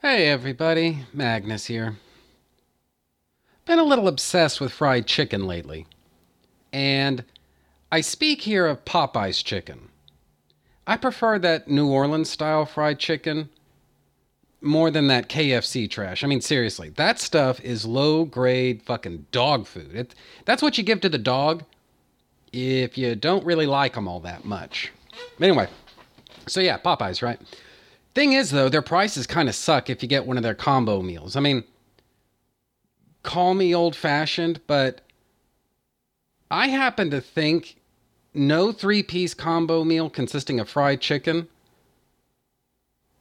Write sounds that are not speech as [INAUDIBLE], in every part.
Hey everybody, Magnus here. Been a little obsessed with fried chicken lately. And I speak here of Popeye's chicken. I prefer that New Orleans style fried chicken more than that KFC trash. I mean, seriously, that stuff is low grade fucking dog food. It, that's what you give to the dog if you don't really like them all that much. Anyway, so yeah, Popeyes, right? Thing is, though, their prices kind of suck if you get one of their combo meals. I mean, call me old fashioned, but I happen to think no three piece combo meal consisting of fried chicken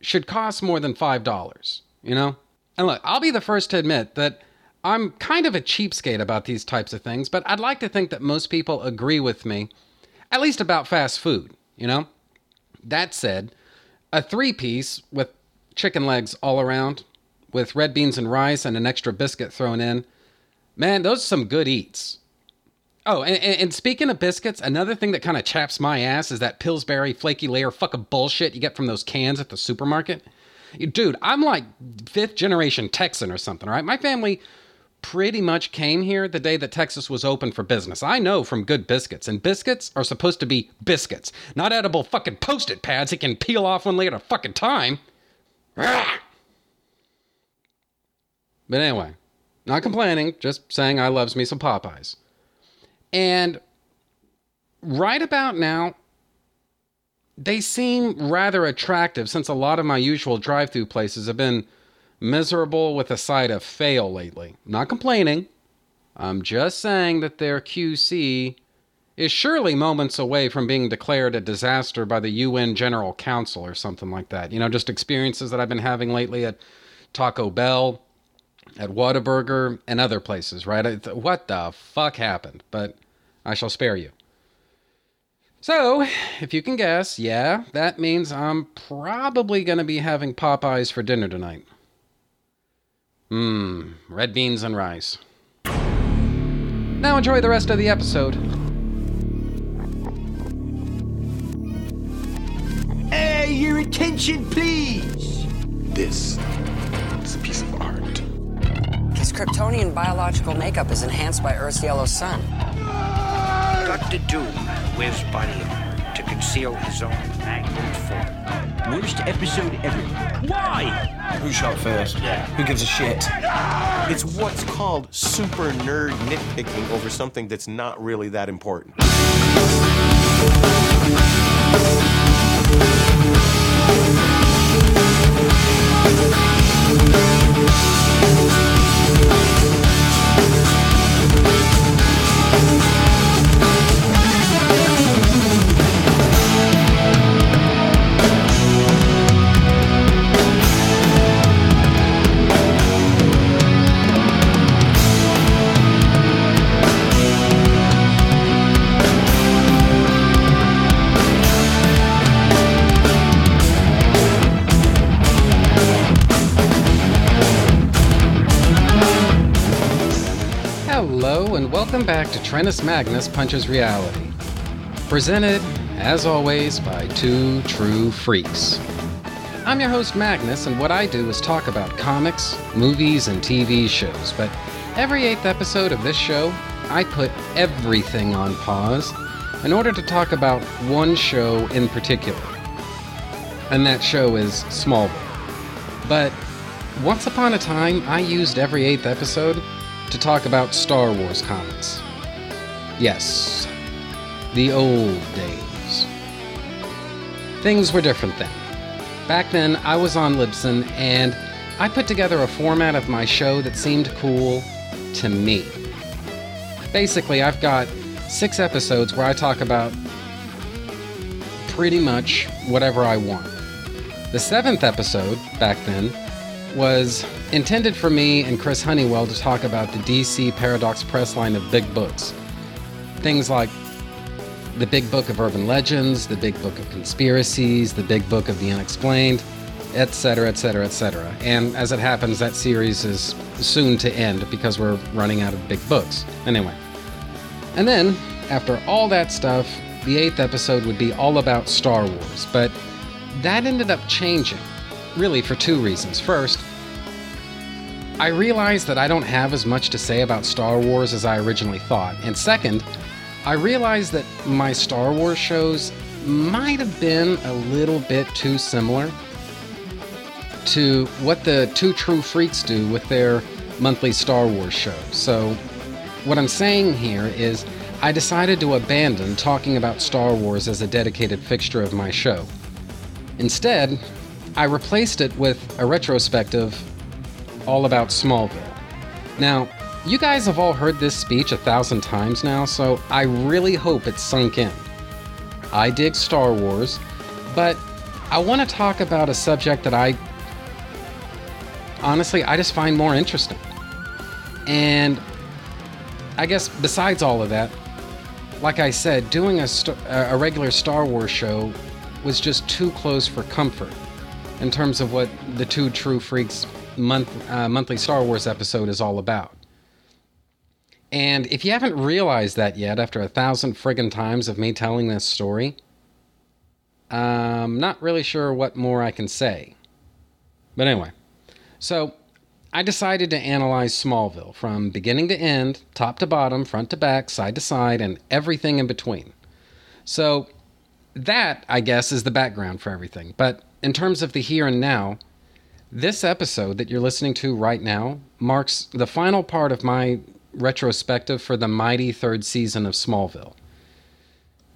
should cost more than $5, you know? And look, I'll be the first to admit that I'm kind of a cheapskate about these types of things, but I'd like to think that most people agree with me, at least about fast food, you know? That said, a three piece with chicken legs all around, with red beans and rice and an extra biscuit thrown in, man, those are some good eats. Oh, and, and speaking of biscuits, another thing that kind of chaps my ass is that Pillsbury flaky layer fucking bullshit you get from those cans at the supermarket. Dude, I'm like fifth generation Texan or something, right? My family pretty much came here the day that Texas was open for business. I know from good biscuits, and biscuits are supposed to be biscuits, not edible fucking post it pads that can peel off one lay at a fucking time. [SIGHS] But anyway, not complaining, just saying I loves me some Popeyes. And right about now, they seem rather attractive since a lot of my usual drive through places have been miserable with a side of fail lately. Not complaining. I'm just saying that their QC is surely moments away from being declared a disaster by the UN General Council or something like that. You know, just experiences that I've been having lately at Taco Bell, at Whataburger, and other places, right? What the fuck happened? But I shall spare you. So, if you can guess, yeah, that means I'm probably going to be having Popeyes for dinner tonight. Mmm, red beans and rice. Now enjoy the rest of the episode. Hey, your attention, please. This is a piece of art. His Kryptonian biological makeup is enhanced by Earth's yellow sun. Ah! Dr. Doom wears body armor to conceal his own mangled form. Worst episode ever. Why? Who shot first? Yeah. Who gives a shit? It's what's called super nerd nitpicking over something that's not really that important. Welcome back to Trentus Magnus Punches Reality. Presented, as always, by two true freaks. I'm your host, Magnus, and what I do is talk about comics, movies, and TV shows. But every eighth episode of this show, I put everything on pause in order to talk about one show in particular. And that show is Smallville. But once upon a time, I used every eighth episode to talk about Star Wars comics. Yes, the old days. Things were different then. Back then, I was on Libsyn and I put together a format of my show that seemed cool to me. Basically, I've got six episodes where I talk about pretty much whatever I want. The seventh episode, back then, was intended for me and Chris Honeywell to talk about the DC Paradox Press line of big books. Things like the Big Book of Urban Legends, the Big Book of Conspiracies, the Big Book of the Unexplained, etc., etc., etc. And as it happens, that series is soon to end because we're running out of big books. Anyway. And then, after all that stuff, the eighth episode would be all about Star Wars, but that ended up changing really for two reasons. First, I realize that I don't have as much to say about Star Wars as I originally thought. And second, I realize that my Star Wars shows might have been a little bit too similar to what the Two True Freaks do with their monthly Star Wars show. So, what I'm saying here is I decided to abandon talking about Star Wars as a dedicated fixture of my show. Instead, I replaced it with a retrospective all about Smallville. Now, you guys have all heard this speech a thousand times now, so I really hope it's sunk in. I dig Star Wars, but I want to talk about a subject that I honestly I just find more interesting. And I guess besides all of that, like I said, doing a, a regular Star Wars show was just too close for comfort in terms of what the two True Freaks month, uh, monthly Star Wars episode is all about. And if you haven't realized that yet, after a thousand friggin' times of me telling this story, I'm not really sure what more I can say. But anyway, so I decided to analyze Smallville from beginning to end, top to bottom, front to back, side to side, and everything in between. So that, I guess, is the background for everything. But in terms of the here and now, this episode that you're listening to right now marks the final part of my retrospective for the mighty third season of Smallville.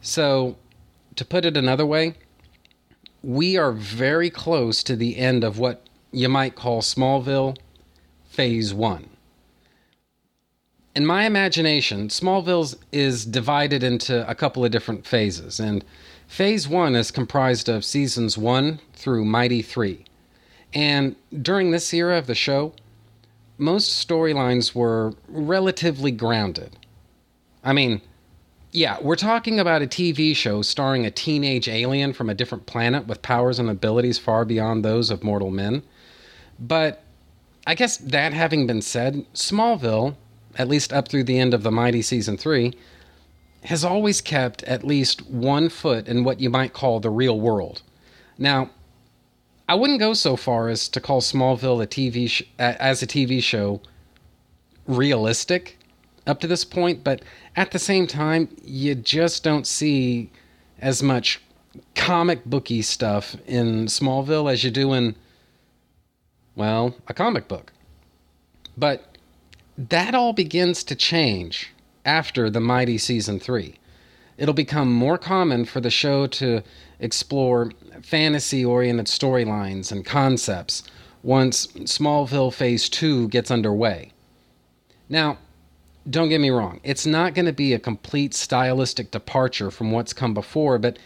So, to put it another way, we are very close to the end of what you might call Smallville Phase 1. In my imagination, Smallville is divided into a couple of different phases, and Phase 1 is comprised of seasons 1 through Mighty 3. And during this era of the show, most storylines were relatively grounded. I mean, yeah, we're talking about a TV show starring a teenage alien from a different planet with powers and abilities far beyond those of mortal men. But I guess that having been said, Smallville, at least up through the end of the Mighty Season 3, has always kept at least one foot in what you might call the real world. Now, I wouldn't go so far as to call Smallville a TV sh- as a TV show realistic up to this point, but at the same time, you just don't see as much comic booky stuff in Smallville as you do in well, a comic book. But that all begins to change after the Mighty Season 3. It'll become more common for the show to explore fantasy oriented storylines and concepts once Smallville Phase 2 gets underway. Now, don't get me wrong, it's not going to be a complete stylistic departure from what's come before, but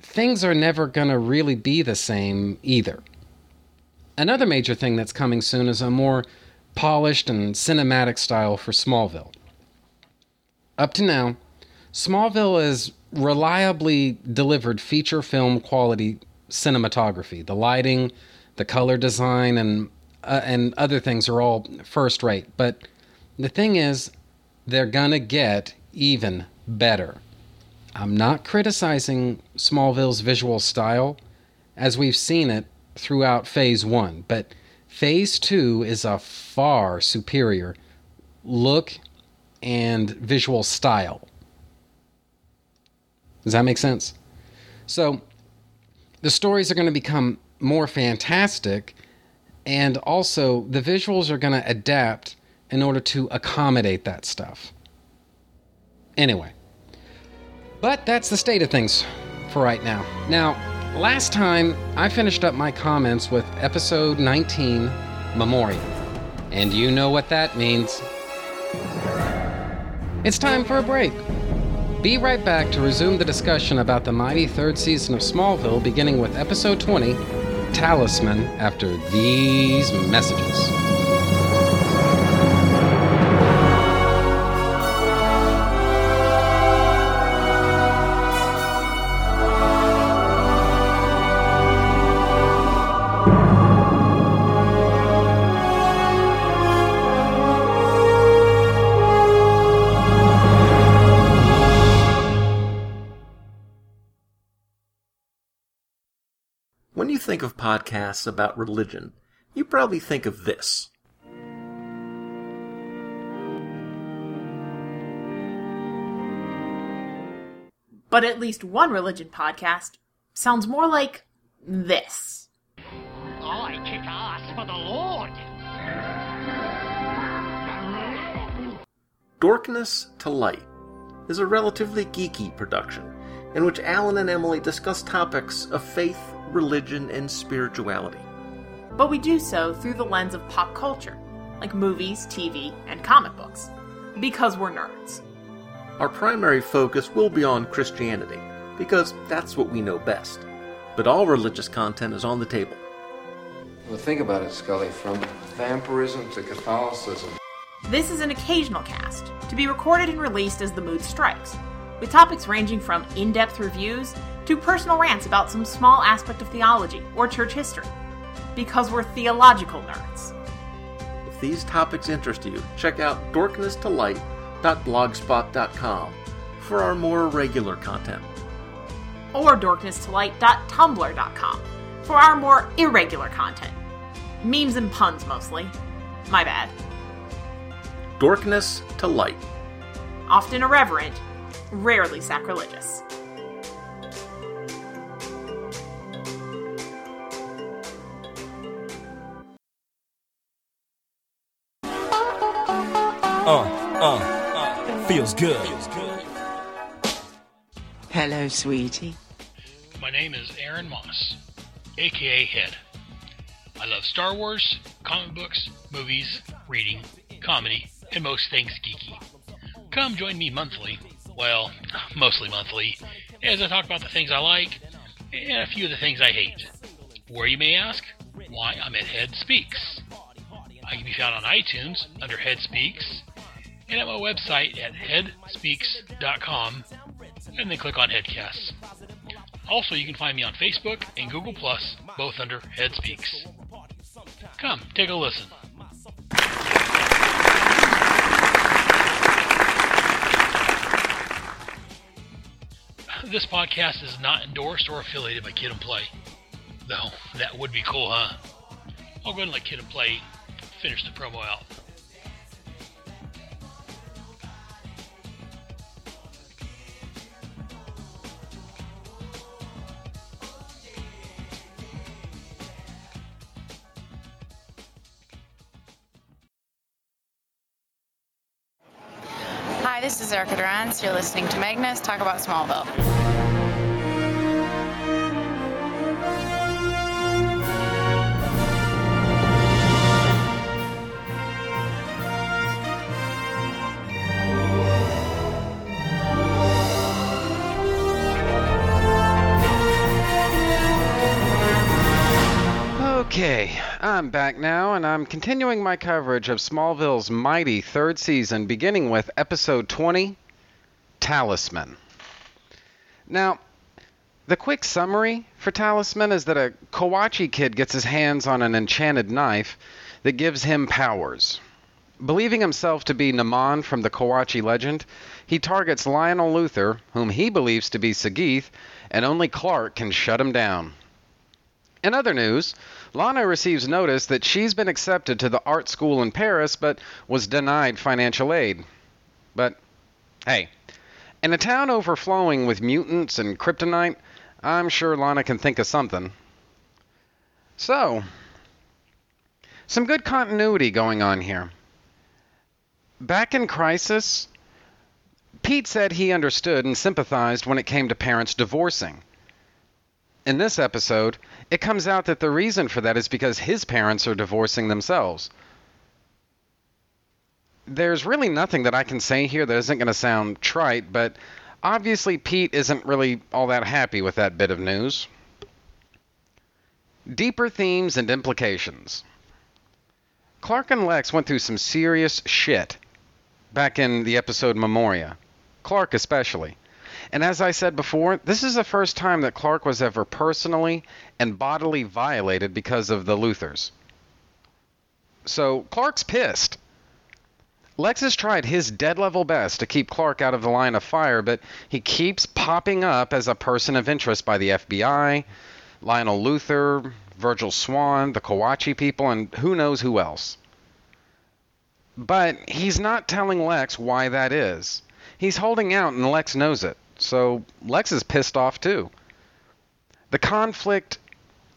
things are never going to really be the same either. Another major thing that's coming soon is a more polished and cinematic style for Smallville. Up to now, Smallville has reliably delivered feature film quality cinematography. The lighting, the color design, and uh, and other things are all first rate. But the thing is, they're gonna get even better. I'm not criticizing Smallville's visual style, as we've seen it throughout Phase 1, but Phase 2 is a far superior look and visual style. Does that make sense? So, the stories are going to become more fantastic, and also the visuals are going to adapt in order to accommodate that stuff. Anyway, but that's the state of things for right now. Now, last time I finished up my comments with episode 19 Memoria, and you know what that means. It's time for a break. Be right back to resume the discussion about the mighty third season of Smallville, beginning with episode 20 Talisman, after these messages. Think of podcasts about religion, you probably think of this. But at least one religion podcast sounds more like this. I kick ass for the Lord. Dorkness to Light is a relatively geeky production in which Alan and Emily discuss topics of faith, religion, and spirituality. But we do so through the lens of pop culture, like movies, TV, and comic books, because we're nerds. Our primary focus will be on Christianity, because that's what we know best. But all religious content is on the table. Well, think about it, Scully. From vampirism to Catholicism. This is an occasional cast, to be recorded and released as the mood strikes, with topics ranging from in depth reviews to personal rants about some small aspect of theology or church history. Because we're theological nerds. If these topics interest you, check out dorknesstolight.blogspot.com for our more regular content. Or dorknesstolight.tumblr.com for our more irregular content. Memes and puns mostly. My bad. Dorkness to Light. Often irreverent, rarely sacrilegious. Uh, uh, uh, feels good. Hello, sweetie. My name is Aaron Moss, aka Head. I love Star Wars, comic books, movies, reading, comedy, and most things geeky. Come join me monthly, well, mostly monthly, as I talk about the things I like and a few of the things I hate. Where you may ask? Why, I'm at Head Speaks. I can be found on iTunes under Head Speaks and at my website at headspeaks.com and then click on Headcasts. Also, you can find me on Facebook and Google Plus, both under Head Speaks. Come, take a listen. This podcast is not endorsed or affiliated by Kid and Play. Though, that would be cool, huh? I'll go ahead and let Kid and Play finish the promo out. Is Erica. You're listening to Magnus talk about Smallville. Okay, I'm back now, and I'm continuing my coverage of Smallville's mighty third season, beginning with episode 20 Talisman. Now, the quick summary for Talisman is that a Kawatche kid gets his hands on an enchanted knife that gives him powers. Believing himself to be Naman from the Kawatche legend, he targets Lionel Luthor, whom he believes to be Sageeth, and only Clark can shut him down. In other news, Lana receives notice that she's been accepted to the art school in Paris but was denied financial aid. But hey, in a town overflowing with mutants and kryptonite, I'm sure Lana can think of something. So, some good continuity going on here. Back in Crisis, Pete said he understood and sympathized when it came to parents divorcing. In this episode, it comes out that the reason for that is because his parents are divorcing themselves. There's really nothing that I can say here that isn't going to sound trite, but obviously Pete isn't really all that happy with that bit of news. Deeper themes and implications. Clark and Lex went through some serious shit back in the episode Memoria. Clark especially. And as I said before, this is the first time that Clark was ever personally and bodily violated because of the Luthors. So Clark's pissed. Lex has tried his dead level best to keep Clark out of the line of fire, but he keeps popping up as a person of interest by the FBI, Lionel Luthor, Virgil Swann, the Kawatche people, and who knows who else. But he's not telling Lex why that is. He's holding out, and Lex knows it. So Lex is pissed off too. The conflict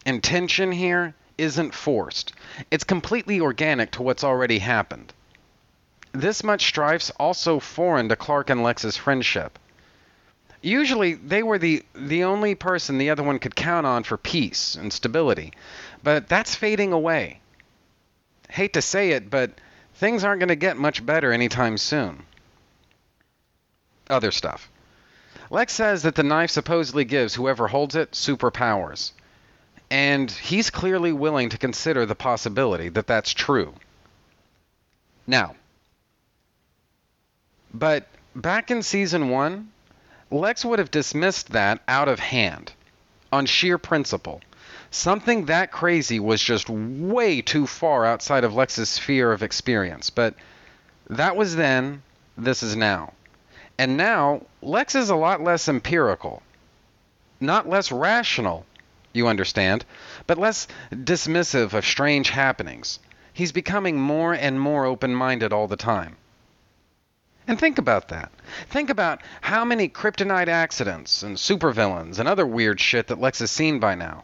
and tension here isn't forced, it's completely organic to what's already happened. This much strife's also foreign to Clark and Lex's friendship. Usually, they were the, the only person the other one could count on for peace and stability, but that's fading away. Hate to say it, but things aren't going to get much better anytime soon. Other stuff. Lex says that the knife supposedly gives whoever holds it superpowers. And he's clearly willing to consider the possibility that that's true. Now, but back in season one, Lex would have dismissed that out of hand, on sheer principle. Something that crazy was just way too far outside of Lex's sphere of experience. But that was then, this is now. And now, Lex is a lot less empirical. Not less rational, you understand, but less dismissive of strange happenings. He's becoming more and more open minded all the time. And think about that. Think about how many kryptonite accidents and supervillains and other weird shit that Lex has seen by now.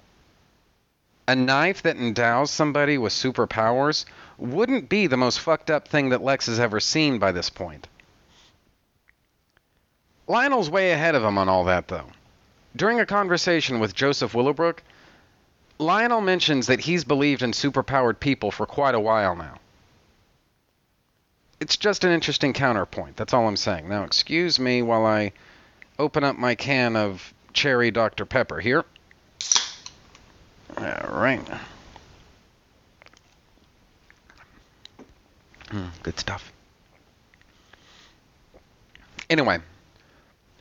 A knife that endows somebody with superpowers wouldn't be the most fucked up thing that Lex has ever seen by this point. Lionel's way ahead of him on all that, though. During a conversation with Joseph Willowbrook, Lionel mentions that he's believed in superpowered people for quite a while now it's just an interesting counterpoint. That's all I'm saying. Now, excuse me while I open up my can of cherry Dr. Pepper here. All right. Mm, good stuff. Anyway,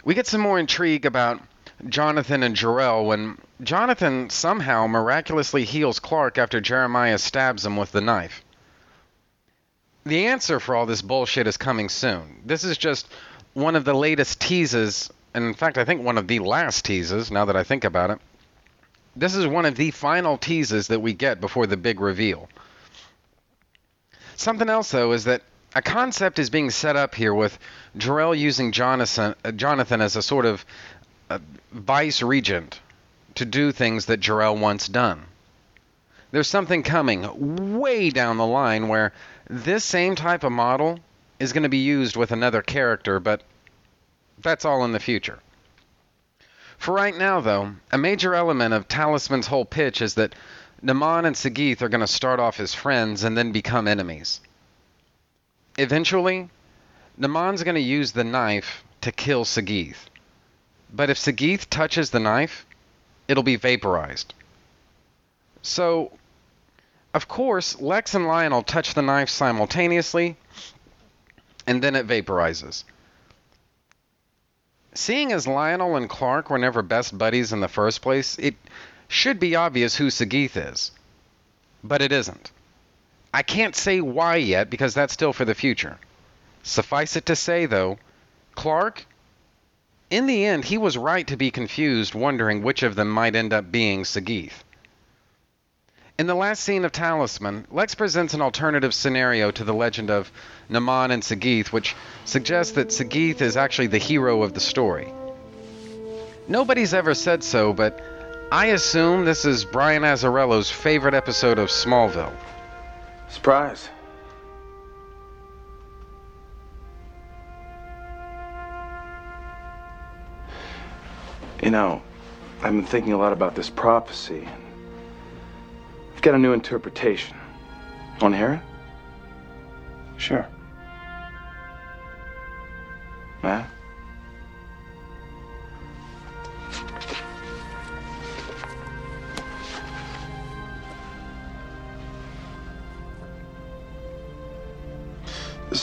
we get some more intrigue about Jonathan and Jor-El when Jonathan somehow miraculously heals Clark after Jeremiah stabs him with the knife the answer for all this bullshit is coming soon. This is just one of the latest teases, and in fact, I think one of the last teases, now that I think about it. This is one of the final teases that we get before the big reveal. Something else, though, is that a concept is being set up here with Jor-El using Jonathan, uh, Jonathan as a sort of uh, vice regent to do things that Jor-El once done. There's something coming way down the line where this same type of model is going to be used with another character, but that's all in the future. For right now, though, a major element of Talisman's whole pitch is that Naman and Sageeth are going to start off as friends and then become enemies. Eventually, Naman's going to use the knife to kill Sageeth. But if Sageeth touches the knife, it'll be vaporized. So, of course, Lex and Lionel touch the knife simultaneously, and then it vaporizes. Seeing as Lionel and Clark were never best buddies in the first place, it should be obvious who Sageeth is. But it isn't. I can't say why yet because that's still for the future. Suffice it to say, though, Clark, in the end, he was right to be confused, wondering which of them might end up being Sageeth. In the last scene of Talisman, Lex presents an alternative scenario to the legend of Naman and Sageeth, which suggests that Sageeth is actually the hero of the story. Nobody's ever said so, but I assume this is Brian Azzarello's favorite episode of Smallville. Surprise. You know, I've been thinking a lot about this prophecy, I've got a new interpretation. Want to hear it? Sure. Matt?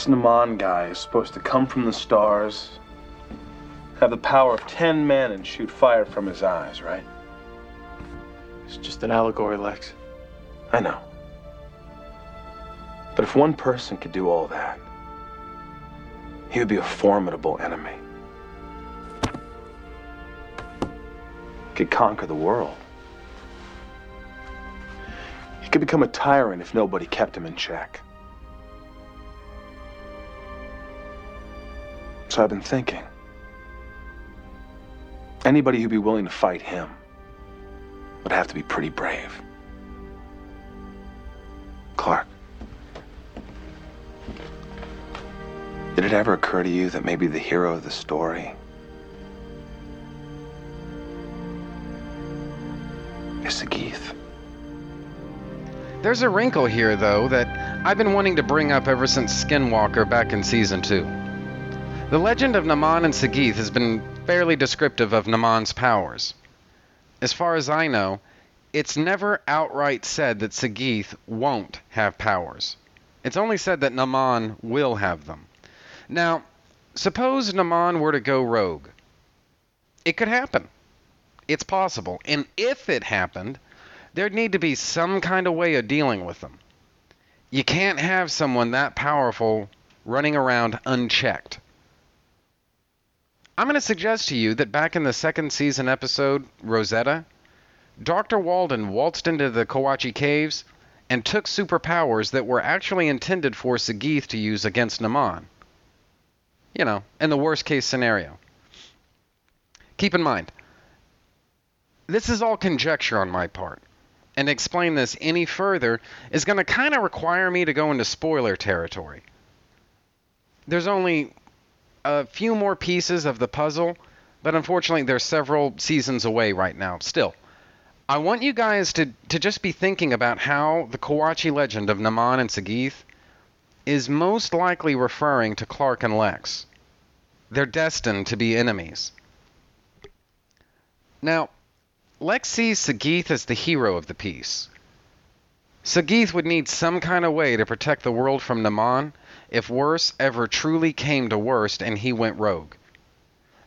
This Naman guy is supposed to come from the stars, have the power of ten men, and shoot fire from his eyes, right? It's just an allegory, Lex. I know. But if one person could do all that, he would be a formidable enemy. Could conquer the world. He could become a tyrant if nobody kept him in check. So I've been thinking. Anybody who'd be willing to fight him would have to be pretty brave. Clark. Did it ever occur to you that maybe the hero of the story is Sageeth? There's a wrinkle here, though, that I've been wanting to bring up ever since Skinwalker back in season 2. The legend of Naman and Sageeth has been fairly descriptive of Naman's powers. As far as I know, it's never outright said that Sageeth won't have powers. It's only said that Naman will have them. Now, suppose Naman were to go rogue. It could happen. It's possible. And if it happened, there'd need to be some kind of way of dealing with them. You can't have someone that powerful running around unchecked. I'm going to suggest to you that back in the second season episode, Rosetta, Dr. Walden waltzed into the Kawatche Caves and took superpowers that were actually intended for Sageeth to use against Naman. You know, in the worst case scenario. Keep in mind, this is all conjecture on my part. And to explain this any further is going to kind of require me to go into spoiler territory. There's only a few more pieces of the puzzle, but unfortunately, they're several seasons away right now. Still, I want you guys to, to just be thinking about how the Kawatche legend of Naman and Sageeth is most likely referring to Clark and Lex. They're destined to be enemies. Now, Lex sees Sageeth as the hero of the piece. Sageeth would need some kind of way to protect the world from Naman if worse ever truly came to worst and he went rogue.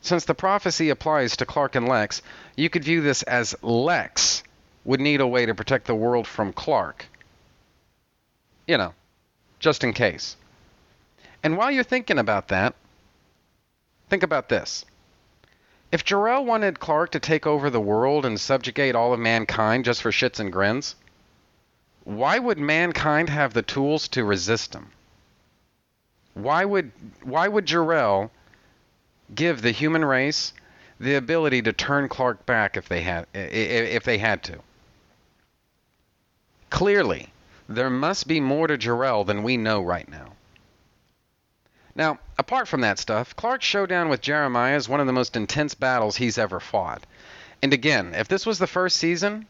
Since the prophecy applies to Clark and Lex, you could view this as Lex would need a way to protect the world from Clark. You know, just in case. And while you're thinking about that, think about this. If Jor-El wanted Clark to take over the world and subjugate all of mankind just for shits and grins, why would mankind have the tools to resist him? Why would why would Jor-El give the human race the ability to turn Clark back if they had if they had to? Clearly, there must be more to Jor-El than we know right now. Now, apart from that stuff, Clark's showdown with Jeremiah is one of the most intense battles he's ever fought. And again, if this was the first season,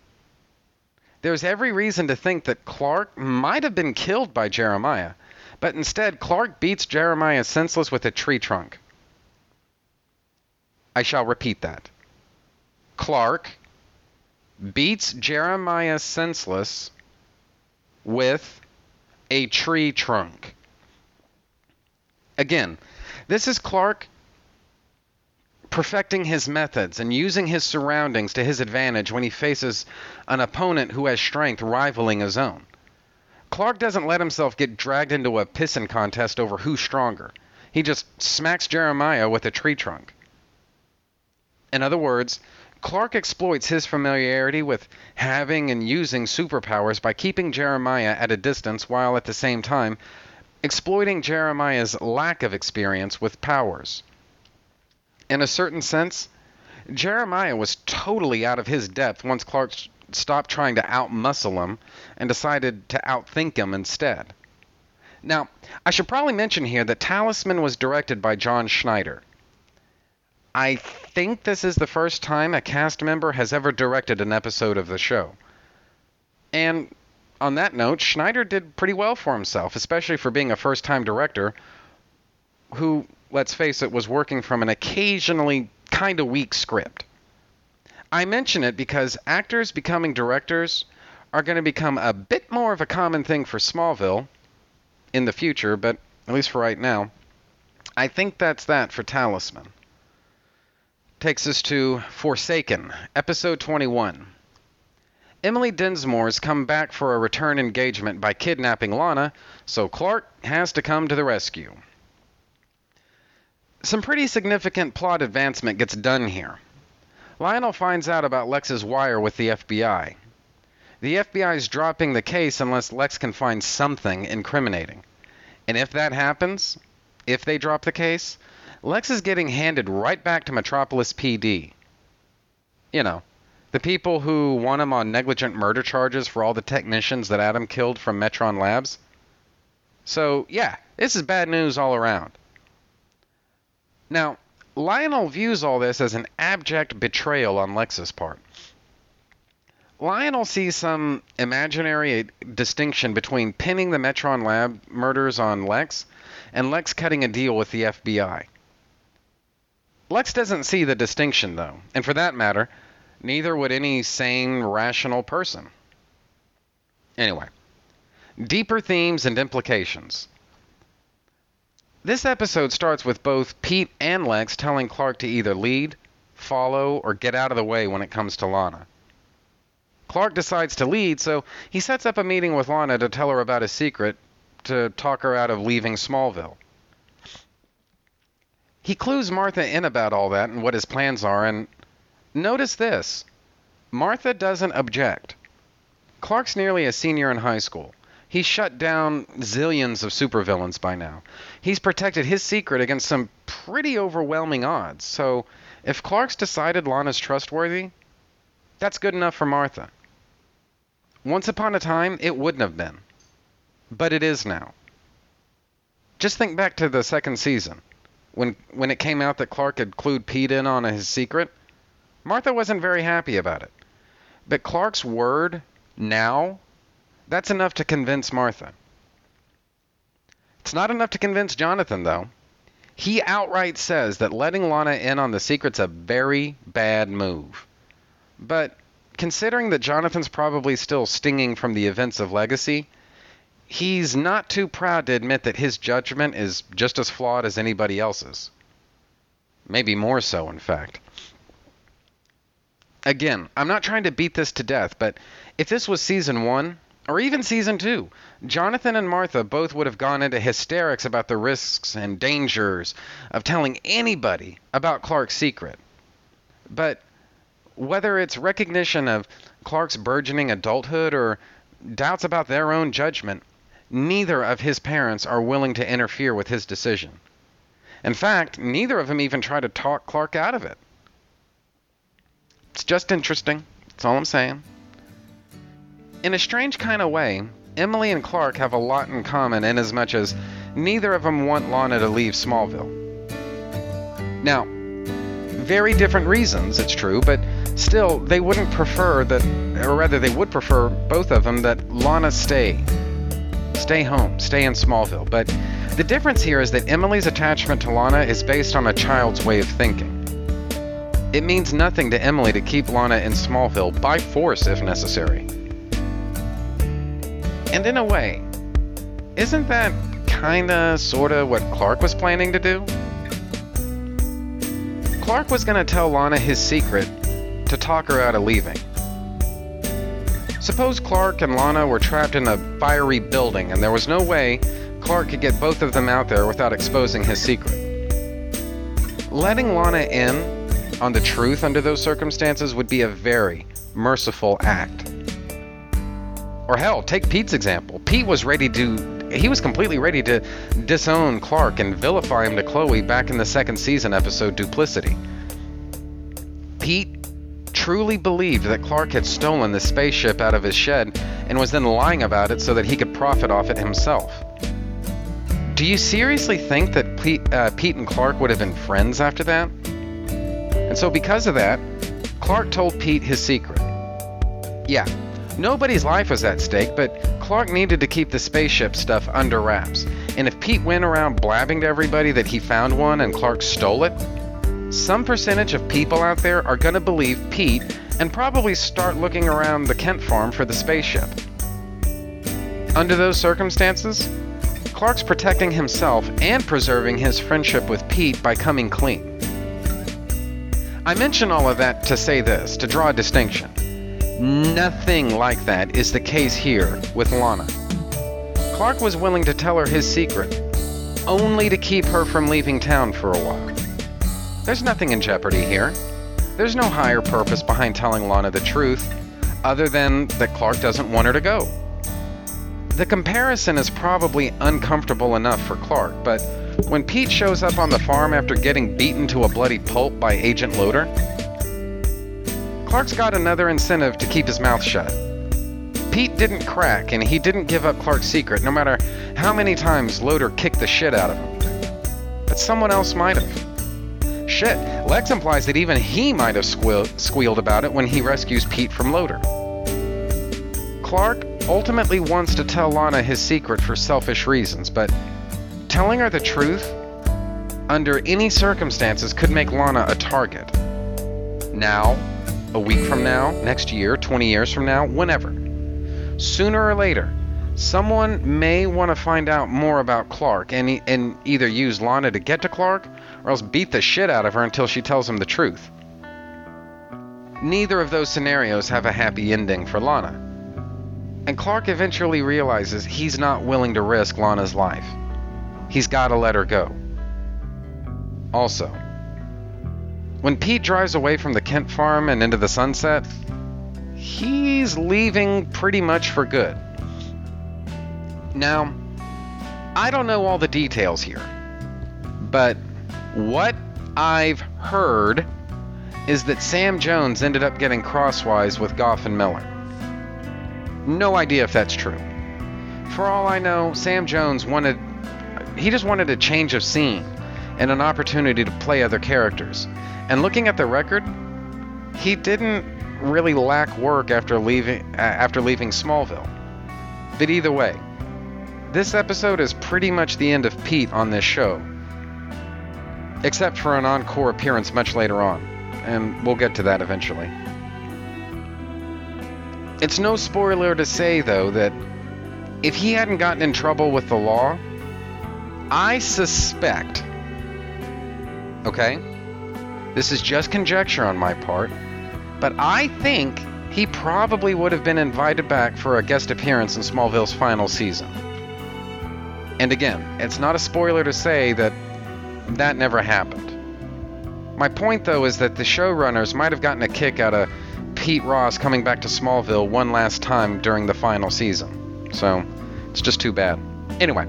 there's every reason to think that Clark might have been killed by Jeremiah, but instead, Clark beats Jeremiah senseless with a tree trunk. I shall repeat that. Clark beats Jeremiah senseless with a tree trunk. Again, this is Clark perfecting his methods and using his surroundings to his advantage when he faces an opponent who has strength rivaling his own. Clark doesn't let himself get dragged into a pissing contest over who's stronger. He just smacks Jeremiah with a tree trunk. In other words, Clark exploits his familiarity with having and using superpowers by keeping Jeremiah at a distance while at the same time exploiting Jeremiah's lack of experience with powers. In a certain sense, Jeremiah was totally out of his depth once Clark stopped trying to outmuscle him and decided to outthink him instead. Now, I should probably mention here that Talisman was directed by John Schneider. I think this is the first time a cast member has ever directed an episode of the show. And on that note, Schneider did pretty well for himself, especially for being a first time director who, let's face it, was working from an occasionally kind of weak script. I mention it because actors becoming directors are going to become a bit more of a common thing for Smallville in the future, but at least for right now. I think that's that for Talisman. Takes us to Forsaken, episode 21. Emily Dinsmore's come back for a return engagement by kidnapping Lana, so Clark has to come to the rescue. Some pretty significant plot advancement gets done here. Lionel finds out about Lex's wire with the FBI. The FBI is dropping the case unless Lex can find something incriminating. And if that happens, if they drop the case, Lex is getting handed right back to Metropolis PD. You know, the people who want him on negligent murder charges for all the technicians that Adam killed from Metron Labs. So, yeah, this is bad news all around. Now, Lionel views all this as an abject betrayal on Lex's part. Lionel sees some imaginary distinction between pinning the Metron Lab murders on Lex and Lex cutting a deal with the FBI. Lex doesn't see the distinction, though, and for that matter, neither would any sane, rational person. Anyway, deeper themes and implications. This episode starts with both Pete and Lex telling Clark to either lead, follow, or get out of the way when it comes to Lana. Clark decides to lead, so he sets up a meeting with Lana to tell her about his secret to talk her out of leaving Smallville. He clues Martha in about all that and what his plans are, and notice this Martha doesn't object. Clark's nearly a senior in high school. He's shut down zillions of supervillains by now. He's protected his secret against some pretty overwhelming odds. So, if Clark's decided Lana's trustworthy, that's good enough for Martha. Once upon a time, it wouldn't have been. But it is now. Just think back to the second season. When, when it came out that Clark had clued Pete in on his secret, Martha wasn't very happy about it. But Clark's word, now, that's enough to convince Martha. It's not enough to convince Jonathan, though. He outright says that letting Lana in on the secret's a very bad move. But considering that Jonathan's probably still stinging from the events of Legacy, he's not too proud to admit that his judgment is just as flawed as anybody else's. Maybe more so, in fact. Again, I'm not trying to beat this to death, but if this was season one, or even season two, Jonathan and Martha both would have gone into hysterics about the risks and dangers of telling anybody about Clark's secret. But whether it's recognition of Clark's burgeoning adulthood or doubts about their own judgment, neither of his parents are willing to interfere with his decision. In fact, neither of them even try to talk Clark out of it. It's just interesting. That's all I'm saying. In a strange kind of way, Emily and Clark have a lot in common inasmuch as neither of them want Lana to leave Smallville. Now, very different reasons, it's true, but still, they wouldn't prefer that, or rather, they would prefer, both of them, that Lana stay. Stay home, stay in Smallville. But the difference here is that Emily's attachment to Lana is based on a child's way of thinking. It means nothing to Emily to keep Lana in Smallville by force if necessary. And in a way, isn't that kinda, sorta what Clark was planning to do? Clark was gonna tell Lana his secret to talk her out of leaving. Suppose Clark and Lana were trapped in a fiery building and there was no way Clark could get both of them out there without exposing his secret. Letting Lana in on the truth under those circumstances would be a very merciful act. Or hell, take Pete's example. Pete was ready to. He was completely ready to disown Clark and vilify him to Chloe back in the second season episode Duplicity. Pete truly believed that Clark had stolen the spaceship out of his shed and was then lying about it so that he could profit off it himself. Do you seriously think that Pete, uh, Pete and Clark would have been friends after that? And so, because of that, Clark told Pete his secret. Yeah, nobody's life was at stake, but Clark needed to keep the spaceship stuff under wraps. And if Pete went around blabbing to everybody that he found one and Clark stole it, some percentage of people out there are going to believe Pete and probably start looking around the Kent farm for the spaceship. Under those circumstances, Clark's protecting himself and preserving his friendship with Pete by coming clean. I mention all of that to say this, to draw a distinction. Nothing like that is the case here with Lana. Clark was willing to tell her his secret, only to keep her from leaving town for a while. There's nothing in jeopardy here. There's no higher purpose behind telling Lana the truth, other than that Clark doesn't want her to go. The comparison is probably uncomfortable enough for Clark, but when Pete shows up on the farm after getting beaten to a bloody pulp by Agent Loder, Clark's got another incentive to keep his mouth shut. Pete didn't crack, and he didn't give up Clark's secret, no matter how many times Loder kicked the shit out of him. But someone else might have. Shit, Lex implies that even he might have squeal- squealed about it when he rescues Pete from Loder. Clark ultimately wants to tell Lana his secret for selfish reasons, but telling her the truth under any circumstances could make Lana a target. Now, a week from now, next year, 20 years from now, whenever. Sooner or later, someone may want to find out more about Clark and, and either use Lana to get to Clark or else beat the shit out of her until she tells him the truth. Neither of those scenarios have a happy ending for Lana. And Clark eventually realizes he's not willing to risk Lana's life. He's got to let her go. Also, when Pete drives away from the Kent farm and into the sunset, he's leaving pretty much for good. Now, I don't know all the details here, but what I've heard is that Sam Jones ended up getting crosswise with Gough and Millar. No idea if that's true. For all I know, Sam Jones wanted he just wanted a change of scene and an opportunity to play other characters. And looking at the record, he didn't really lack work after leaving uh, after leaving Smallville. But either way, this episode is pretty much the end of Pete on this show. Except for an encore appearance much later on, and we'll get to that eventually. It's no spoiler to say, though, that if he hadn't gotten in trouble with the law, I suspect. Okay? This is just conjecture on my part, but I think he probably would have been invited back for a guest appearance in Smallville's final season. And again, it's not a spoiler to say that that never happened. My point, though, is that the showrunners might have gotten a kick out of Pete Ross coming back to Smallville one last time during the final season. So, it's just too bad. Anyway,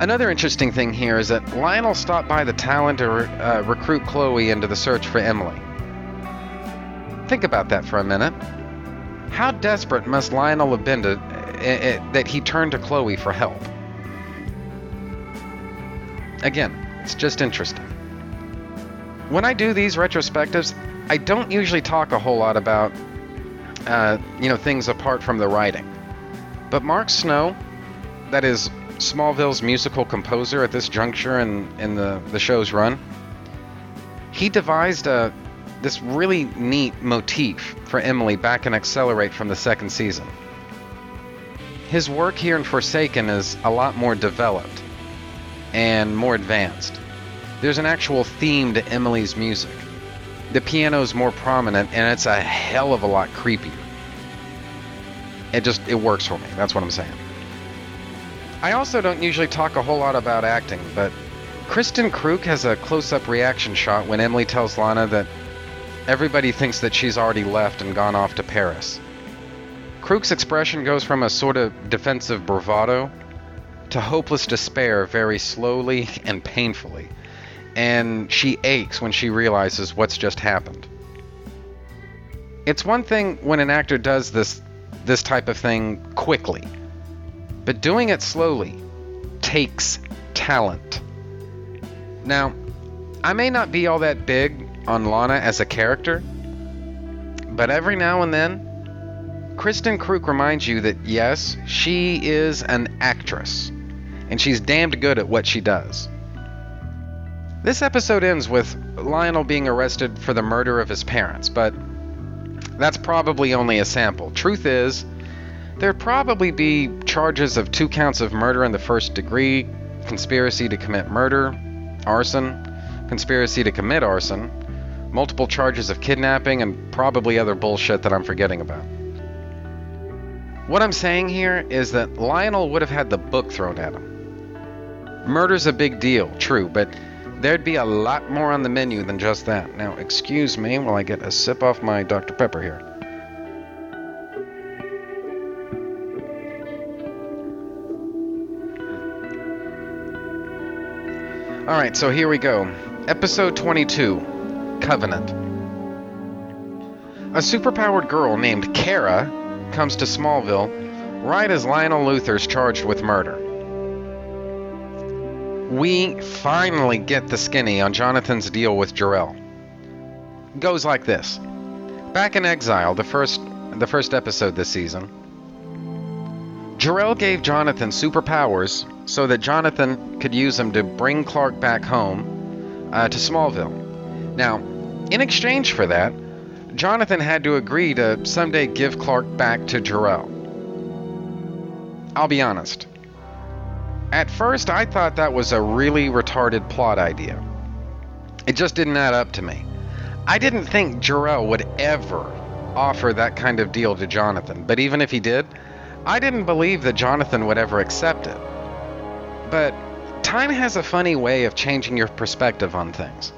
another interesting thing here is that Lionel stopped by the Talon to re- uh, recruit Chloe into the search for Emily. Think about that for a minute. How desperate must Lionel have been to, uh, uh, that he turned to Chloe for help? Again, it's just interesting. When I do these retrospectives, I don't usually talk a whole lot about, uh, you know, things apart from the writing. But Mark Snow, that is Smallville's musical composer at this juncture in, in the, the show's run, he devised a, this really neat motif for Emily back in Accelerate from the second season. His work here in Forsaken is a lot more developed and more advanced. There's an actual theme to Emily's music. The piano's more prominent and it's a hell of a lot creepier. It just it works for me. That's what I'm saying. I also don't usually talk a whole lot about acting, but Kristin Kreuk has a close-up reaction shot when Emily tells Lana that everybody thinks that she's already left and gone off to Paris. Kreuk's expression goes from a sort of defensive bravado to hopeless despair very slowly [LAUGHS] and painfully, and she aches when she realizes what's just happened. It's one thing when an actor does this this type of thing quickly, but doing it slowly takes talent. Now, I may not be all that big on Lana as a character, but every now and then, Kristin Kreuk reminds you that yes, she is an actress, and she's damned good at what she does. This episode ends with Lionel being arrested for the murder of his parents, but that's probably only a sample. Truth is, there'd probably be charges of two counts of murder in the first degree, conspiracy to commit murder, arson, conspiracy to commit arson, multiple charges of kidnapping, and probably other bullshit that I'm forgetting about. What I'm saying here is that Lionel would have had the book thrown at him. Murder's a big deal, true, but there'd be a lot more on the menu than just that. Now, excuse me while I get a sip off my Dr. Pepper here. Alright, so here we go. Episode 22 Covenant. A superpowered girl named Kara comes to Smallville right as Lionel Luthor's charged with murder. We finally get the skinny on Jonathan's deal with Jor-El. Goes like this. Back in Exile, the first the first episode this season, Jor-El gave Jonathan superpowers so that Jonathan could use them to bring Clark back home uh, to Smallville. Now, in exchange for that, Jonathan had to agree to someday give Clark back to Jor-El. I'll be honest. At first, I thought that was a really retarded plot idea. It just didn't add up to me. I didn't think Jor-El would ever offer that kind of deal to Jonathan, but even if he did, I didn't believe that Jonathan would ever accept it. But time has a funny way of changing your perspective on things.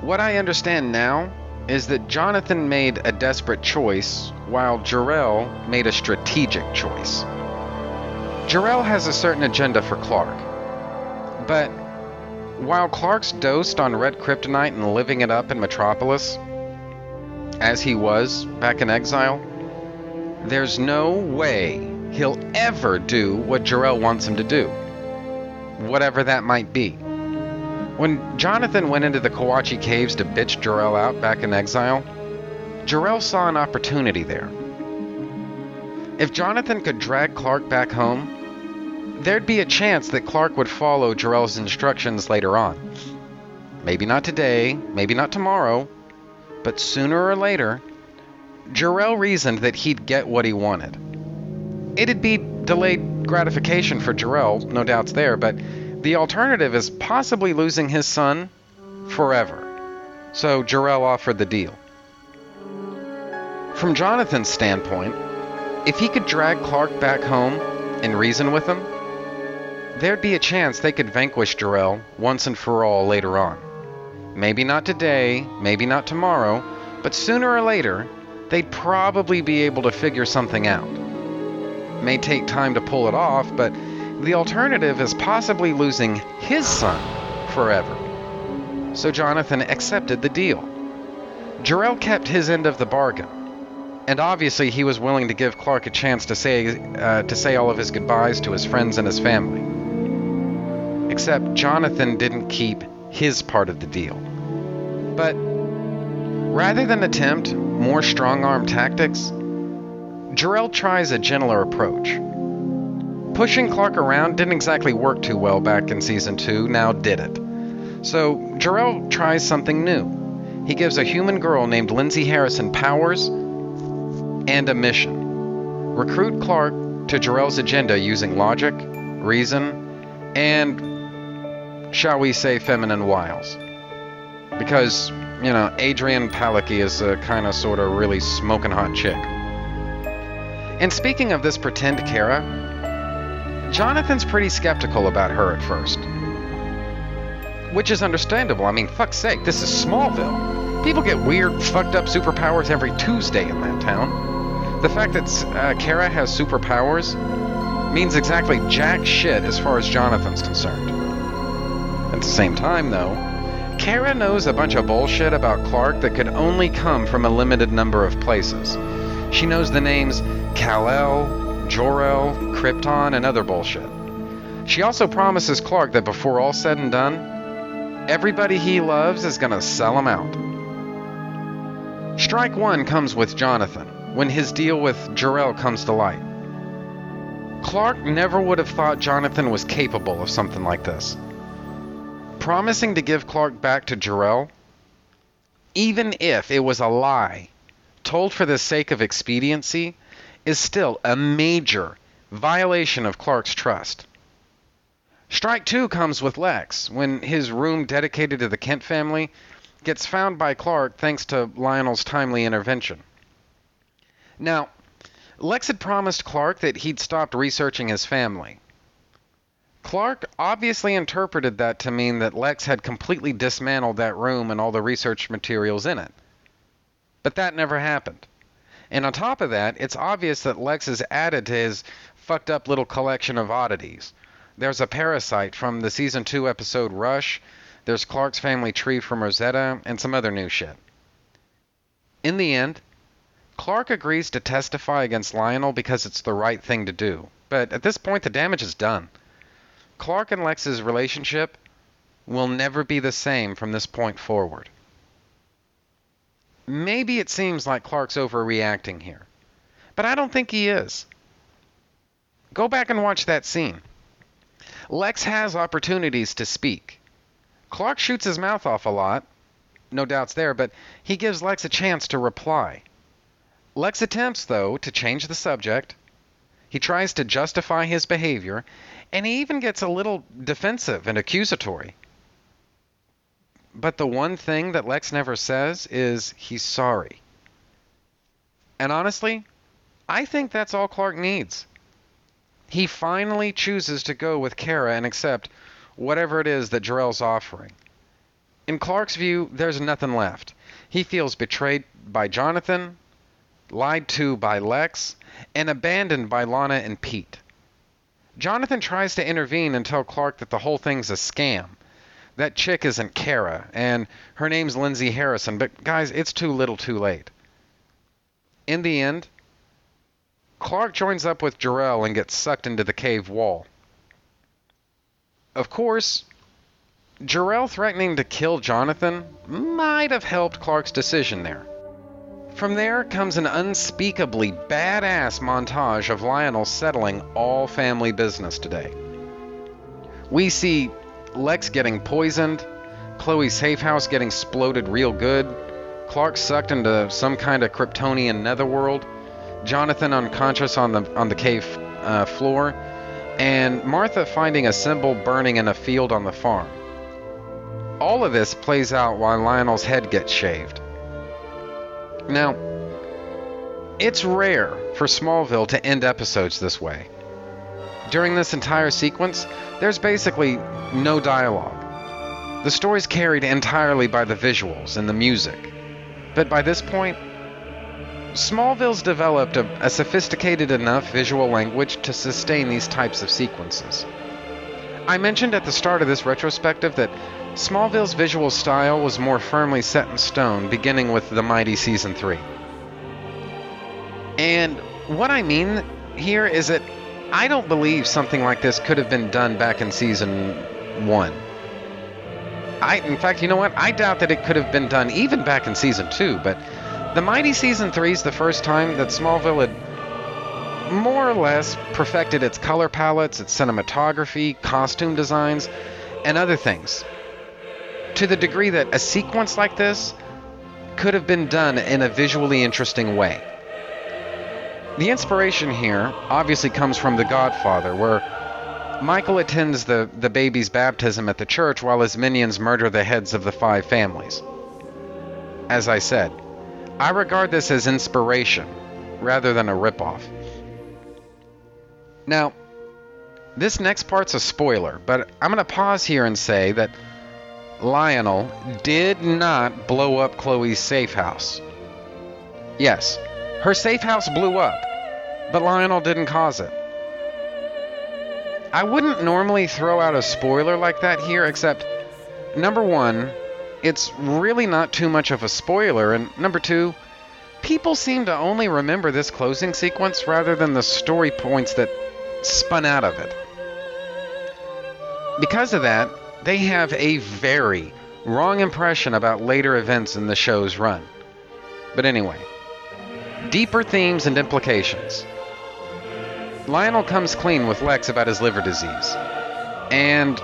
What I understand now is that Jonathan made a desperate choice while Jor-El made a strategic choice. Jor-El has a certain agenda for Clark. But while Clark's dosed on red kryptonite and living it up in Metropolis, as he was back in exile, there's no way he'll ever do what Jor-El wants him to do, whatever that might be. When Jonathan went into the Kawatche Caves to bitch Jor-El out back in exile, Jor-El saw an opportunity there. If Jonathan could drag Clark back home, there'd be a chance that Clark would follow Jor-El's instructions later on. Maybe not today, maybe not tomorrow, but sooner or later, Jor-El reasoned that he'd get what he wanted. It'd be delayed gratification for Jor-El, no doubts there, but the alternative is possibly losing his son forever. So Jor-El offered the deal. From Jonathan's standpoint, if he could drag Clark back home and reason with him, there'd be a chance they could vanquish Jor-El once and for all later on. Maybe not today, maybe not tomorrow, but sooner or later, they'd probably be able to figure something out. May take time to pull it off, but the alternative is possibly losing his son forever. So Jonathan accepted the deal. Jor-El kept his end of the bargain, and obviously he was willing to give Clark a chance to say uh, to say all of his goodbyes to his friends and his family. Except Jonathan didn't keep his part of the deal. But rather than attempt more strong arm tactics, Jor-El tries a gentler approach. Pushing Clark around didn't exactly work too well back in season 2, now did it. So Jor-El tries something new. He gives a human girl named Lindsay Harrison powers and a mission. Recruit Clark to Jor-El's agenda using logic, reason, and, shall we say, feminine wiles. Because, you know, Adrianne Palicki is a kind of sort of really smoking hot chick. And speaking of this pretend Kara, Jonathan's pretty skeptical about her at first. Which is understandable. I mean, fuck's sake, this is Smallville. People get weird, fucked up superpowers every Tuesday in that town. The fact that uh, Kara has superpowers means exactly jack shit as far as Jonathan's concerned. At the same time, though, Kara knows a bunch of bullshit about Clark that could only come from a limited number of places. She knows the names Kal-El, Jor-El, Krypton, and other bullshit. She also promises Clark that before all said and done, everybody he loves is gonna sell him out. Strike one comes with Jonathan, when his deal with Jor-El comes to light. Clark never would have thought Jonathan was capable of something like this. Promising to give Clark back to Jor-El, even if it was a lie, told for the sake of expediency, is still a major violation of Clark's trust. Strike two comes with Lex, when his room dedicated to the Kent family gets found by Clark thanks to Lionel's timely intervention. Now, Lex had promised Clark that he'd stopped researching his family. Clark obviously interpreted that to mean that Lex had completely dismantled that room and all the research materials in it. But that never happened. And on top of that, it's obvious that Lex has added to his fucked up little collection of oddities. There's a parasite from the season 2 episode Rush. There's Clark's family tree from Rosetta, and some other new shit. In the end, Clark agrees to testify against Lionel because it's the right thing to do. But at this point, the damage is done. Clark and Lex's relationship will never be the same from this point forward. Maybe it seems like Clark's overreacting here, but I don't think he is. Go back and watch that scene. Lex has opportunities to speak. Clark shoots his mouth off a lot, no doubts there, but he gives Lex a chance to reply. Lex attempts, though, to change the subject. He tries to justify his behavior, and he even gets a little defensive and accusatory. But the one thing that Lex never says is he's sorry. And honestly, I think that's all Clark needs. He finally chooses to go with Kara and accept whatever it is that Jor-El's offering. In Clark's view, there's nothing left. He feels betrayed by Jonathan, lied to by Lex, and abandoned by Lana and Pete. Jonathan tries to intervene and tell Clark that the whole thing's a scam. That chick isn't Kara, and her name's Lindsay Harrison, but guys, it's too little too late. In the end, Clark joins up with Jor-El and gets sucked into the cave wall. Of course, Jor-El threatening to kill Jonathan might have helped Clark's decision there. From there comes an unspeakably badass montage of Lionel settling all family business today. We see Lex getting poisoned, Chloe's safe house getting exploded real good, Clark sucked into some kind of Kryptonian netherworld, Jonathan unconscious on the on the cave uh, floor, and Martha finding a symbol burning in a field on the farm. All of this plays out while Lionel's head gets shaved. Now, it's rare for Smallville to end episodes this way. During this entire sequence, there's basically no dialogue. The story's carried entirely by the visuals and the music. But by this point, Smallville's developed a, a, sophisticated enough visual language to sustain these types of sequences. I mentioned at the start of this retrospective that Smallville's visual style was more firmly set in stone beginning with The Mighty Season 3. And what I mean here is that I don't believe something like this could have been done back in Season 1. I, in fact, you know what? I doubt that it could have been done even back in Season 2, but The Mighty Season 3 is the first time that Smallville had more or less perfected its color palettes, its cinematography, costume designs, and other things to the degree that a sequence like this could have been done in a visually interesting way. The inspiration here obviously comes from The Godfather, where Michael attends the, the baby's baptism at the church while his minions murder the heads of the five families. As I said, I regard this as inspiration rather than a ripoff. Now, this next part's a spoiler, but I'm going to pause here and say that Lionel did not blow up Chloe's safe house. Yes, her safe house blew up, but Lionel didn't cause it. I wouldn't normally throw out a spoiler like that here, except number one, it's really not too much of a spoiler, and number two, people seem to only remember this closing sequence rather than the story points that spun out of it. Because of that, they have a very wrong impression about later events in the show's run. But anyway, deeper themes and implications. Lionel comes clean with Lex about his liver disease, and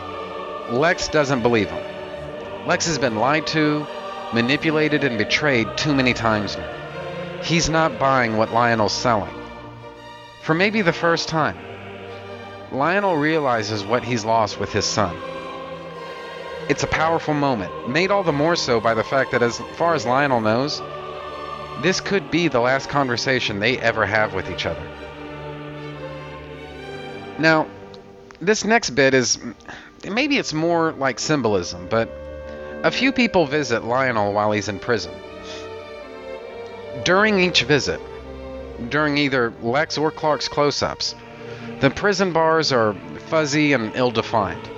Lex doesn't believe him. Lex has been lied to, manipulated, and betrayed too many times now. He's not buying what Lionel's selling. For maybe the first time, Lionel realizes what he's lost with his son. It's a powerful moment, made all the more so by the fact that, as far as Lionel knows, this could be the last conversation they ever have with each other. Now, this next bit is maybe it's more like symbolism, but a few people visit Lionel while he's in prison. During each visit, during either Lex or Clark's close ups, the prison bars are fuzzy and ill defined.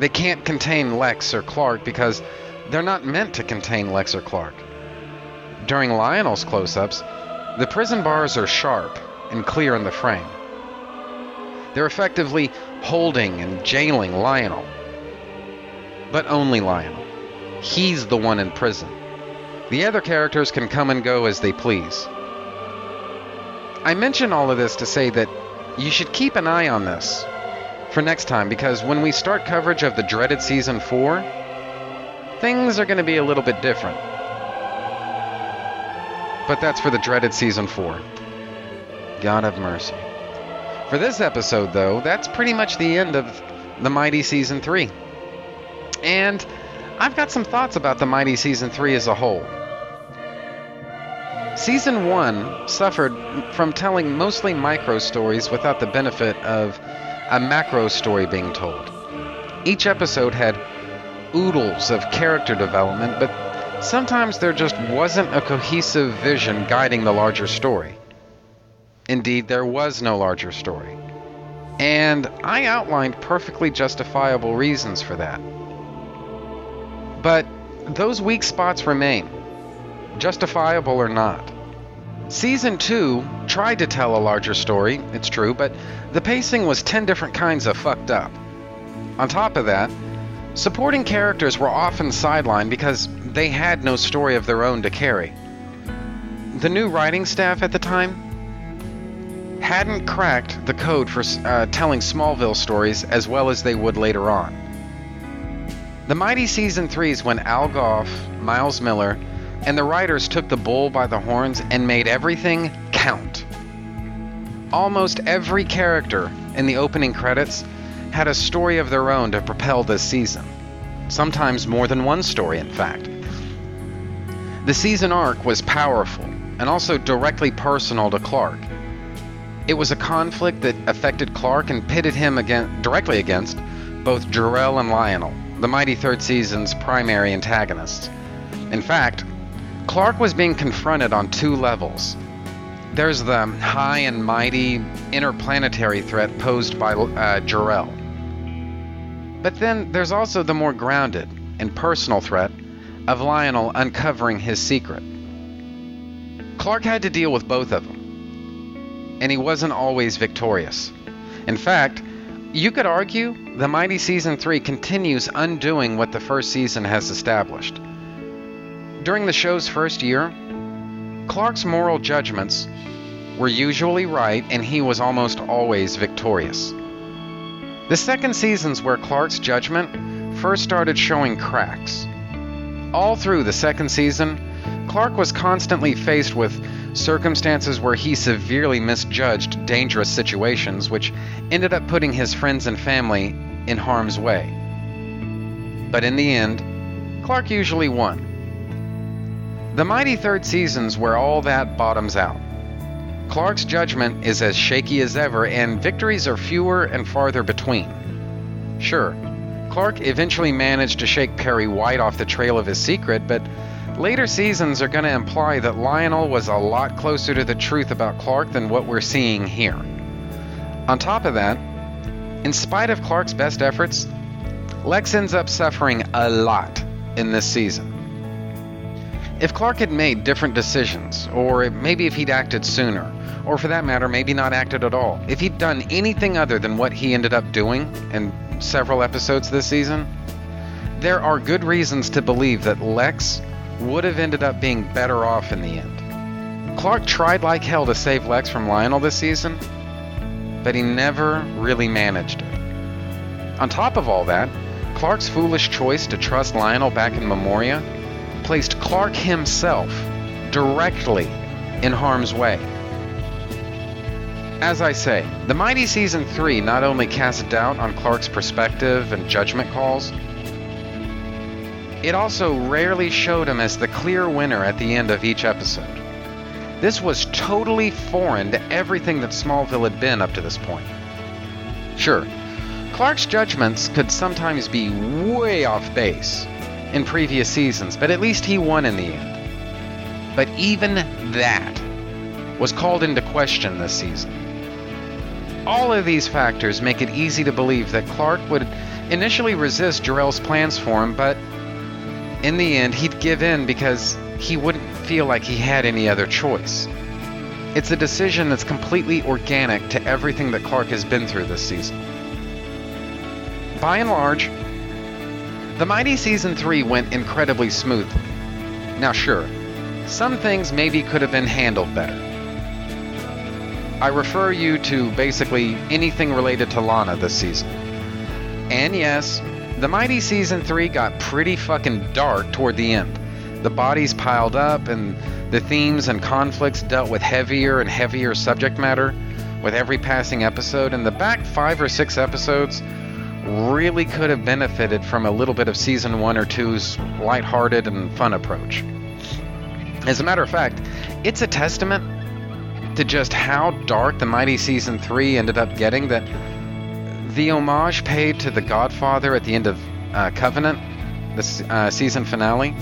They can't contain Lex or Clark because they're not meant to contain Lex or Clark. During Lionel's close ups, the prison bars are sharp and clear in the frame. They're effectively holding and jailing Lionel. But only Lionel. He's the one in prison. The other characters can come and go as they please. I mention all of this to say that you should keep an eye on this for next time because when we start coverage of the dreaded season 4, things are going to be a little bit different. But that's for the dreaded season 4. God have mercy. For this episode, though, that's pretty much the end of the Mighty Season 3. And I've got some thoughts about the Mighty Season 3 as a whole. Season 1 suffered from telling mostly micro stories without the benefit of a macro story being told. Each episode had oodles of character development, but sometimes there just wasn't a cohesive vision guiding the larger story. Indeed, there was no larger story. And I outlined perfectly justifiable reasons for that. But those weak spots remain, justifiable or not. Season 2 tried to tell a larger story, it's true, but the pacing was 10 different kinds of fucked up. On top of that, supporting characters were often sidelined because they had no story of their own to carry. The new writing staff at the time hadn't cracked the code for uh, telling Smallville stories as well as they would later on. The Mighty Season 3s when Al Gough, Miles Millar, and the writers took the bull by the horns and made everything count. Almost every character in the opening credits had a story of their own to propel this season. Sometimes more than one story, in fact. The season arc was powerful and also directly personal to Clark. It was a conflict that affected Clark and pitted him against, directly against both Jor-El and Lionel, the Mighty Third Season's primary antagonists. In fact, Clark was being confronted on two levels. There's the high and mighty interplanetary threat posed by uh, Jor-El. But then there's also the more grounded and personal threat of Lionel uncovering his secret. Clark had to deal with both of them, and he wasn't always victorious. In fact, you could argue the Mighty Season 3 continues undoing what the first season has established. During the show's first year, Clark's moral judgments were usually right and he was almost always victorious. The second season's where Clark's judgment first started showing cracks. All through the second season, Clark was constantly faced with circumstances where he severely misjudged dangerous situations, which ended up putting his friends and family in harm's way. But in the end, Clark usually won. The mighty third season's where all that bottoms out. Clark's judgment is as shaky as ever, and victories are fewer and farther between. Sure, Clark eventually managed to shake Perry White off the trail of his secret, but later seasons are going to imply that Lionel was a lot closer to the truth about Clark than what we're seeing here. On top of that, in spite of Clark's best efforts, Lex ends up suffering a lot in this season. If Clark had made different decisions, or maybe if he'd acted sooner, or for that matter, maybe not acted at all, if he'd done anything other than what he ended up doing in several episodes this season, there are good reasons to believe that Lex would have ended up being better off in the end. Clark tried like hell to save Lex from Lionel this season, but he never really managed it. On top of all that, Clark's foolish choice to trust Lionel back in Memoria placed Clark himself directly in harm's way. As I say, the Mighty Season 3 not only cast doubt on Clark's perspective and judgment calls, it also rarely showed him as the clear winner at the end of each episode. This was totally foreign to everything that Smallville had been up to this point. Sure, Clark's judgments could sometimes be way off base, in previous seasons, but at least he won in the end. But even that was called into question this season. All of these factors make it easy to believe that Clark would initially resist Jor-El's plans for him, but in the end, he'd give in because he wouldn't feel like he had any other choice. It's a decision that's completely organic to everything that Clark has been through this season. By and large, the Mighty Season 3 went incredibly smoothly. Now, sure, some things maybe could have been handled better. I refer you to basically anything related to Lana this season. And yes, the Mighty Season 3 got pretty fucking dark toward the end. The bodies piled up, and the themes and conflicts dealt with heavier and heavier subject matter with every passing episode, and the back five or six episodes really could have benefited from a little bit of season one or two's lighthearted and fun approach. As a matter of fact, it's a testament to just how dark the Mighty Season 3 ended up getting that the homage paid to The Godfather at the end of uh, Covenant, the uh, season finale,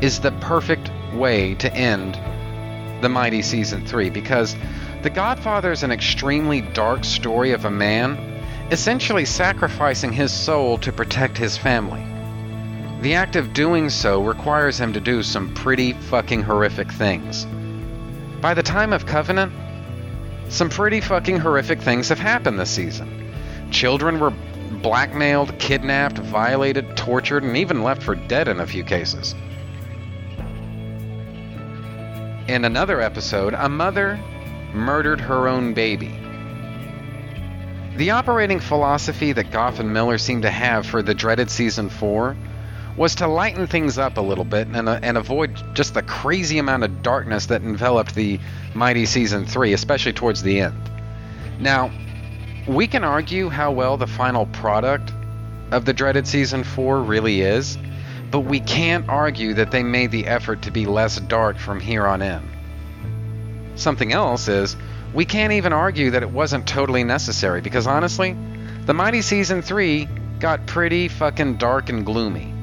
is the perfect way to end the Mighty Season 3 because The Godfather is an extremely dark story of a man essentially sacrificing his soul to protect his family. The act of doing so requires him to do some pretty fucking horrific things. By the time of Covenant, some pretty fucking horrific things have happened this season. Children were blackmailed, kidnapped, violated, tortured, and even left for dead in a few cases. In another episode, a mother murdered her own baby. The operating philosophy that Gough and Millar seemed to have for the dreaded season 4 was to lighten things up a little bit and, uh, and avoid just the crazy amount of darkness that enveloped the mighty season 3, especially towards the end. Now, we can argue how well the final product of the dreaded season 4 really is, but we can't argue that they made the effort to be less dark from here on in. Something else is, we can't even argue that it wasn't totally necessary because honestly, the Mighty Season 3 got pretty fucking dark and gloomy.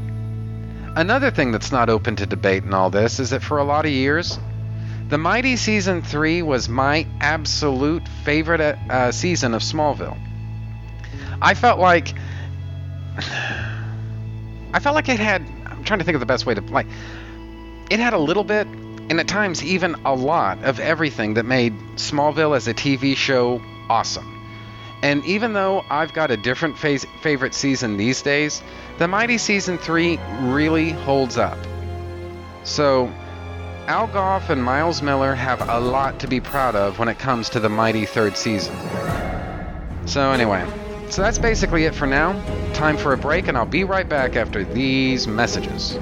Another thing that's not open to debate in all this is that for a lot of years, the Mighty Season 3 was my absolute favorite uh, season of Smallville. I felt like. [SIGHS] I felt like it had. I'm trying to think of the best way to. Like. It had a little bit, and at times even a lot, of everything that made Smallville as a TV show awesome. And even though I've got a different favorite season these days, the Mighty Season 3 really holds up. So, Al Gough and Miles Millar have a lot to be proud of when it comes to the mighty third season. So, anyway, so that's basically it for now. Time for a break, and I'll be right back after these messages.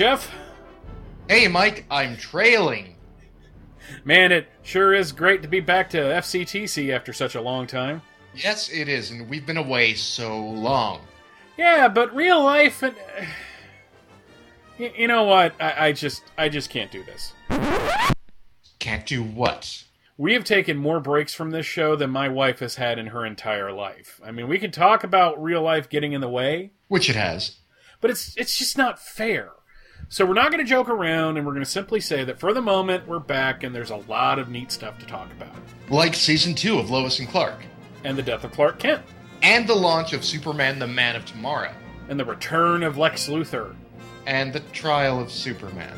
Jeff. Hey, Mike, I'm trailing. Man, it sure is great to be back to FCTC after such a long time. Yes, it is, and we've been away so long. Yeah, but real life and [SIGHS] Y- you know what? I, I just I just can't do this. Can't do what? We have taken more breaks from this show than my wife has had in her entire life. I mean, we can talk about real life getting in the way, Which it has. but it's it's just not fair. So we're not going to joke around, and we're going to simply say that for the moment we're back, and there's a lot of neat stuff to talk about, Like season two of Lois and Clark. and the death of Clark Kent, And the launch of Superman the Man of Tomorrow. and the return of Lex Luthor, And the trial of Superman.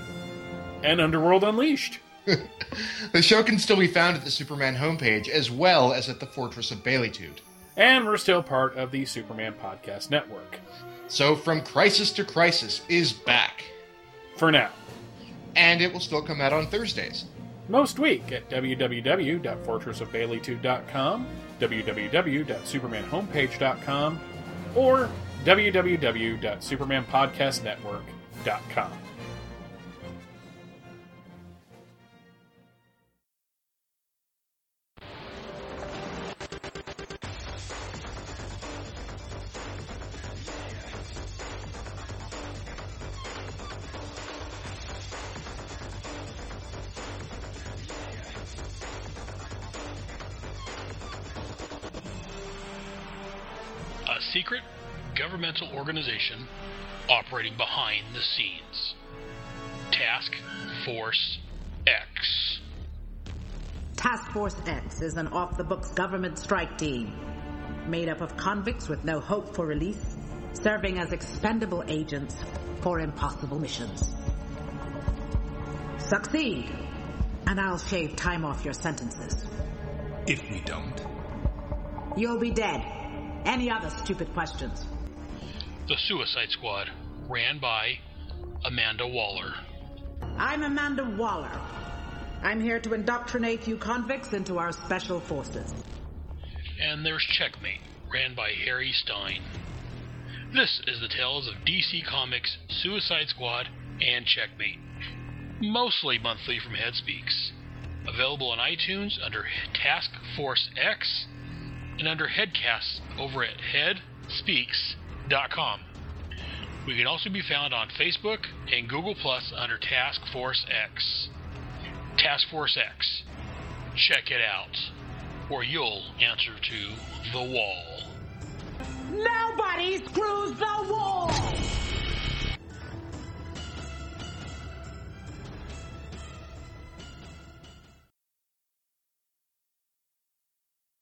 and Underworld Unleashed. [LAUGHS] The show can still be found at the Superman homepage as well as at the Fortress of Baileytude. And we're still part of the Superman Podcast Network. So From Crisis to Crisis is back. For now. And it will still come out on Thursdays. Most week at www.fortressofbaileytude.com, www.supermanhomepage.com, or www.supermanpodcastnetwork.com. governmental organization operating behind the scenes Task Force X. Task Force X is an off the books government strike team made up of convicts with no hope for release, serving as expendable agents for impossible missions. Succeed, and I'll shave time off your sentences. If we don't, You'll be dead. Any other stupid questions? The Suicide Squad, ran by Amanda Waller. I'm Amanda Waller. I'm here to indoctrinate you convicts into our special forces. And there's Checkmate, ran by Harry Stein. This is the tales of DC Comics, Suicide Squad, and Checkmate. Mostly monthly from Headspeaks. Available on iTunes under Task Force X and under Headcasts over at headspeaks.com. We can also be found on Facebook and Google Plus under Task Force X. Task Force X. Check it out, or you'll answer to the wall. Nobody screws the wall!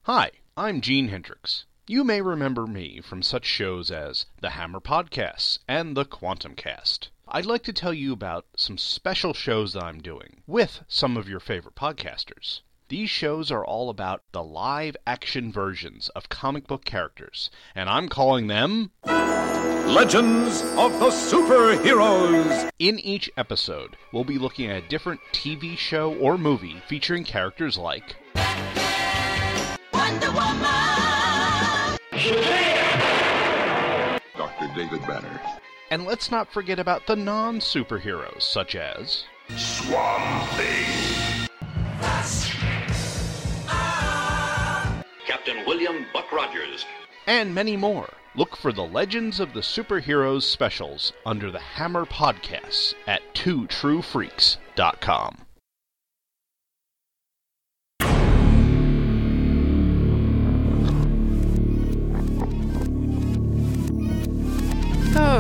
Hi, I'm Gene Hendricks. You may remember me from such shows as the Hammer Podcasts and the Quantum Cast. I'd like to tell you about some special shows that I'm doing with some of your favorite podcasters. These shows are all about the live action versions of comic book characters, and I'm calling them Legends of the Superheroes. In each episode, we'll be looking at a different TV show or movie featuring characters like Wonder Woman. Dr. David Banner. And let's not forget about the non superheroes, such as Swamp Thing. Captain William Buck Rogers. and many more. Look for the Legends of the Superheroes specials under the Hammer Podcasts at twotruefreaks.com.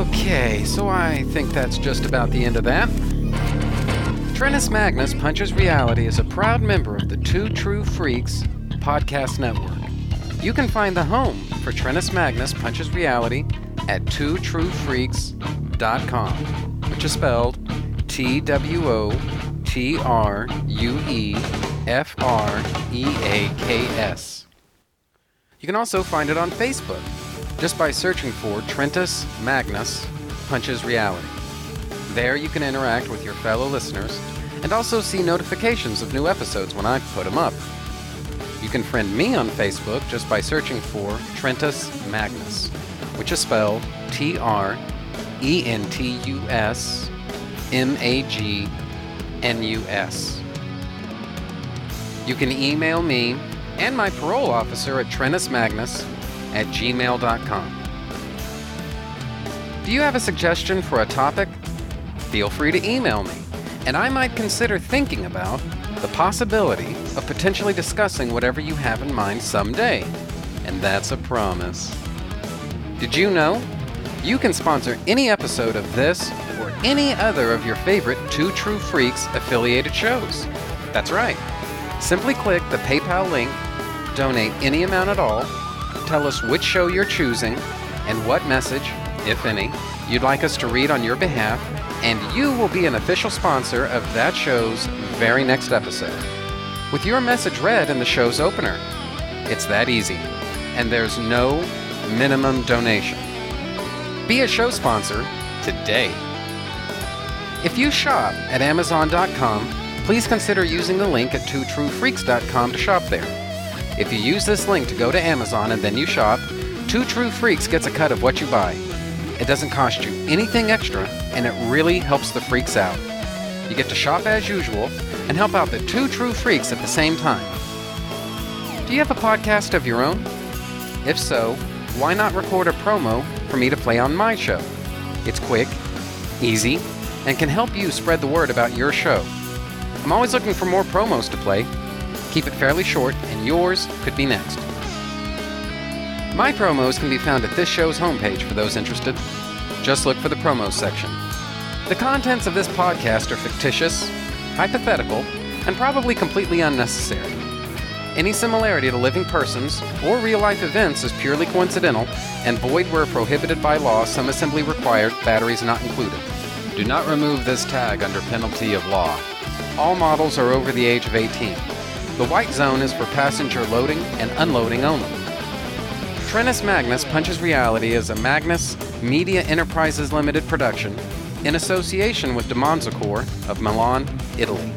Okay, so I think that's just about the end of that. Trentus Magnus Punches Reality is a proud member of the Two True Freaks podcast network. You can find the home for Trentus Magnus Punches Reality at twotruefreaks.com, which is spelled T W O T R U E F R E A K S. You can also find it on Facebook just by searching for Trentus Magnus Punches Reality. There you can interact with your fellow listeners and also see notifications of new episodes when I put them up. You can friend me on Facebook just by searching for Trentus Magnus, which is spelled T R E N T U S M A G N U S. You can email me and my parole officer at trentusmagnus at gmail.com. Do you have a suggestion for a topic? Feel free to email me, and I might consider thinking about the possibility of potentially discussing whatever you have in mind someday. And that's a promise. Did you know? You can sponsor any episode of this or any other of your favorite Two True Freaks affiliated shows. That's right. Simply click the PayPal link, donate any amount at all, tell us which show you're choosing and what message, if any, you'd like us to read on your behalf, and you will be an official sponsor of that show's very next episode. With your message read in the show's opener. It's that easy, and there's no minimum donation. Be a show sponsor today. If you shop at Amazon.com, please consider using the link at twotruefreaks.com to shop there. If you use this link to go to Amazon and then you shop, Two True Freaks gets a cut of what you buy. It doesn't cost you anything extra, and it really helps the freaks out. You get to shop as usual and help out the Two True Freaks at the same time. Do you have a podcast of your own? If so, why not record a promo for me to play on my show? It's quick, easy, and can help you spread the word about your show. I'm always looking for more promos to play. Keep it fairly short, and yours could be next. My promos can be found at this show's homepage for those interested. Just look for the promos section. The contents of this podcast are fictitious, hypothetical, and probably completely unnecessary. Any similarity to living persons or real life events is purely coincidental and void where prohibited by law, some assembly required, batteries not included. Do not remove this tag under penalty of law. All models are over the age of 18. The white zone is for passenger loading and unloading only. Trentus Magnus Punches Reality is a Magnus Media Enterprises Limited production in association with Demonzacore of Milan, Italy.